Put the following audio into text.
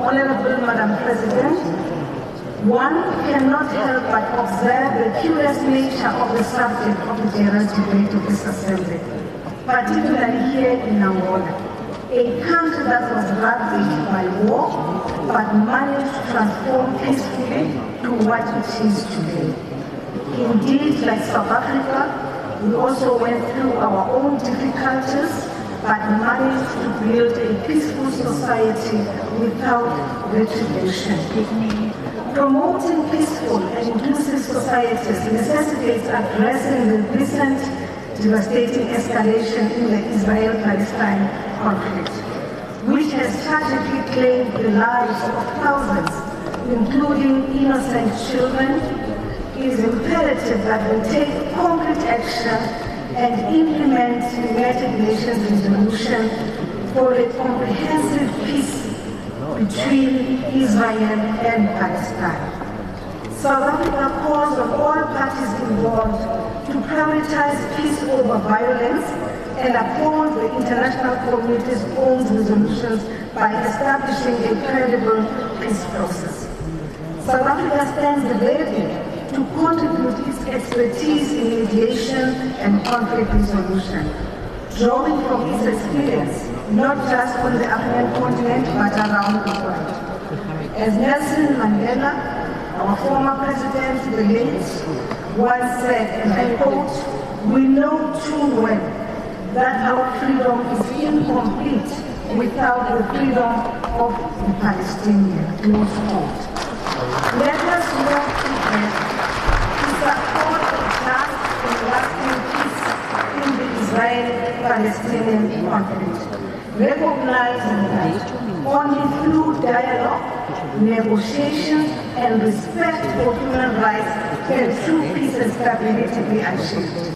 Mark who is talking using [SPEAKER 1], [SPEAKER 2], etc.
[SPEAKER 1] Honorable Madam President, one cannot help but observe the curious nature of the subject of the general debate of this assembly, particularly here in Angola, a country that was ravaged by war but managed to transform peacefully to what it is today. Indeed, like South Africa, we also went through our own difficulties but managed to build a peaceful society without retribution. Promoting peaceful and inclusive societies necessitates addressing the recent devastating escalation in the Israel-Palestine conflict, which has tragically claimed the lives of thousands, including innocent children. It is imperative that we take concrete action and implement United Nations resolution for a comprehensive peace between Israel and Palestine. South Africa calls on all parties involved to prioritize peace over violence and uphold the international community's own resolutions by establishing a credible peace process. South Africa stands ready expertise in mediation and conflict resolution, drawing from his experience not just on the African continent but around the world. As Nelson Mandela, our former president, the late, once said, and I quote, we know too well that our freedom is incomplete without the freedom of the Palestinian. Close. In Israeli-Palestinian conflict, recognizing that only through dialogue, negotiation, and respect for human rights can true peace and stability be achieved.